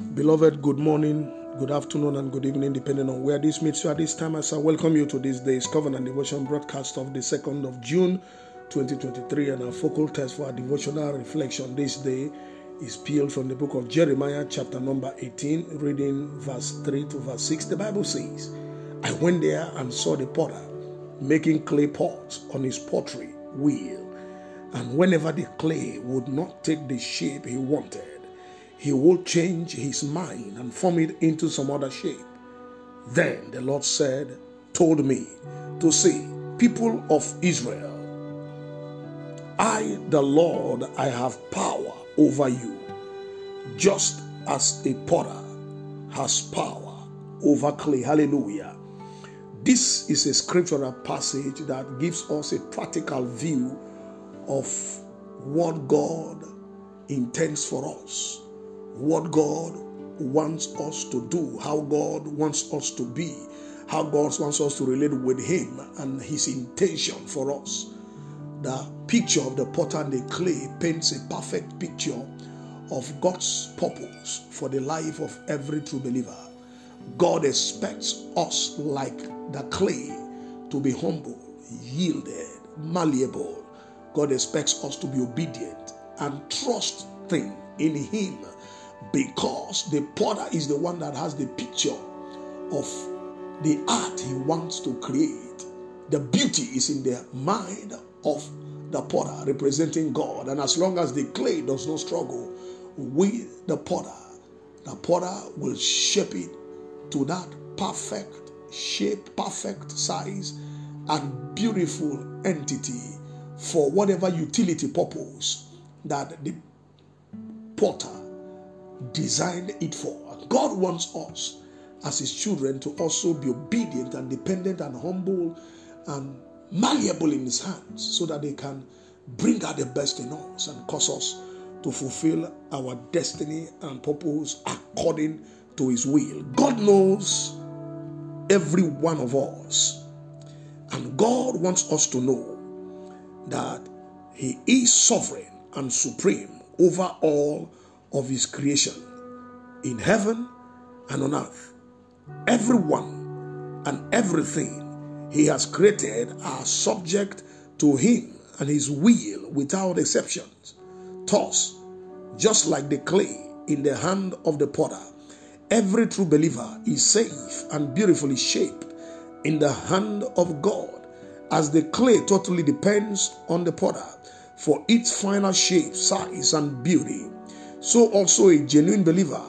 Beloved, good morning, good afternoon, and good evening, depending on where this meets you at this time. As I welcome you to this day's Covenant Devotion broadcast of the 2nd of June 2023, and our focal text for our devotional reflection this day is peeled from the book of Jeremiah, chapter number 18, reading verse 3 to verse 6. The Bible says, I went there and saw the potter making clay pots on his pottery wheel, and whenever the clay would not take the shape he wanted, he will change his mind and form it into some other shape. Then the Lord said, told me to say, People of Israel, I, the Lord, I have power over you, just as a potter has power over clay. Hallelujah. This is a scriptural passage that gives us a practical view of what God intends for us what God wants us to do, how God wants us to be, how God wants us to relate with Him, and His intention for us. The picture of the potter and the clay paints a perfect picture of God's purpose for the life of every true believer. God expects us, like the clay, to be humble, yielded, malleable. God expects us to be obedient and trusting in Him because the potter is the one that has the picture of the art he wants to create. The beauty is in the mind of the potter representing God. And as long as the clay does not struggle with the potter, the potter will shape it to that perfect shape, perfect size, and beautiful entity for whatever utility purpose that the potter designed it for. God wants us as His children to also be obedient and dependent and humble and malleable in His hands so that they can bring out the best in us and cause us to fulfill our destiny and purpose according to His will. God knows every one of us, and God wants us to know that He is sovereign and supreme over all of his creation in heaven and on earth. Everyone and everything he has created are subject to him and his will without exceptions. Thus, just like the clay in the hand of the potter, every true believer is safe and beautifully shaped in the hand of God, as the clay totally depends on the potter for its final shape, size, and beauty. So also a genuine believer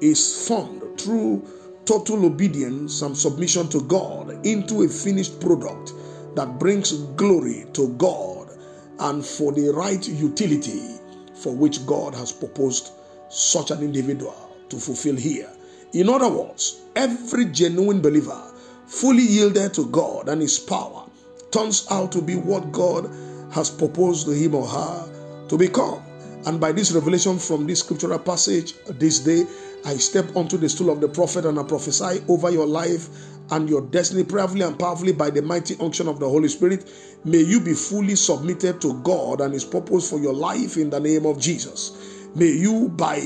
is formed through total obedience and submission to God into a finished product that brings glory to God and for the right utility for which God has proposed such an individual to fulfill here. In other words, every genuine believer fully yielded to God and His power turns out to be what God has proposed to him or her to become. And by this revelation from this scriptural passage this day, I step onto the stool of the prophet and I prophesy over your life and your destiny prayerfully and powerfully by the mighty unction of the Holy Spirit. May you be fully submitted to God and His purpose for your life in the name of Jesus. May you, by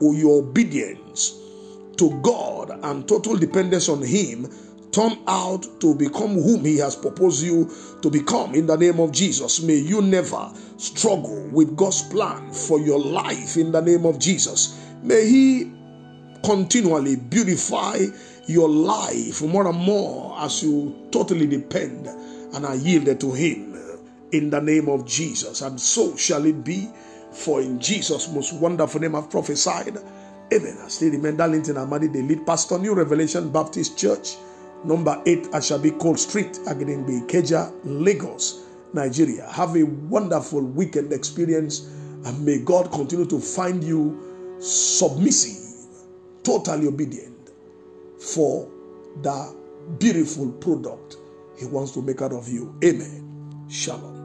your obedience to God and total dependence on Him, turn out to become whom He has proposed you to become in the name of Jesus. May you never struggle with God's plan for your life in the name of Jesus. May He continually beautify your life more and more as you totally depend and are yielded to Him in the name of Jesus. And so shall it be, for in Jesus' most wonderful name I've prophesied. Amen. I still remain Darlington Amadi, the lead pastor, New Revelation Baptist Church number 8 Ashabi Cold Street, Agidingbi, Ikeja, Lagos, Nigeria. Have a wonderful weekend experience and may God continue to find you submissive, totally obedient for the beautiful product He wants to make out of you. Amen. Shalom.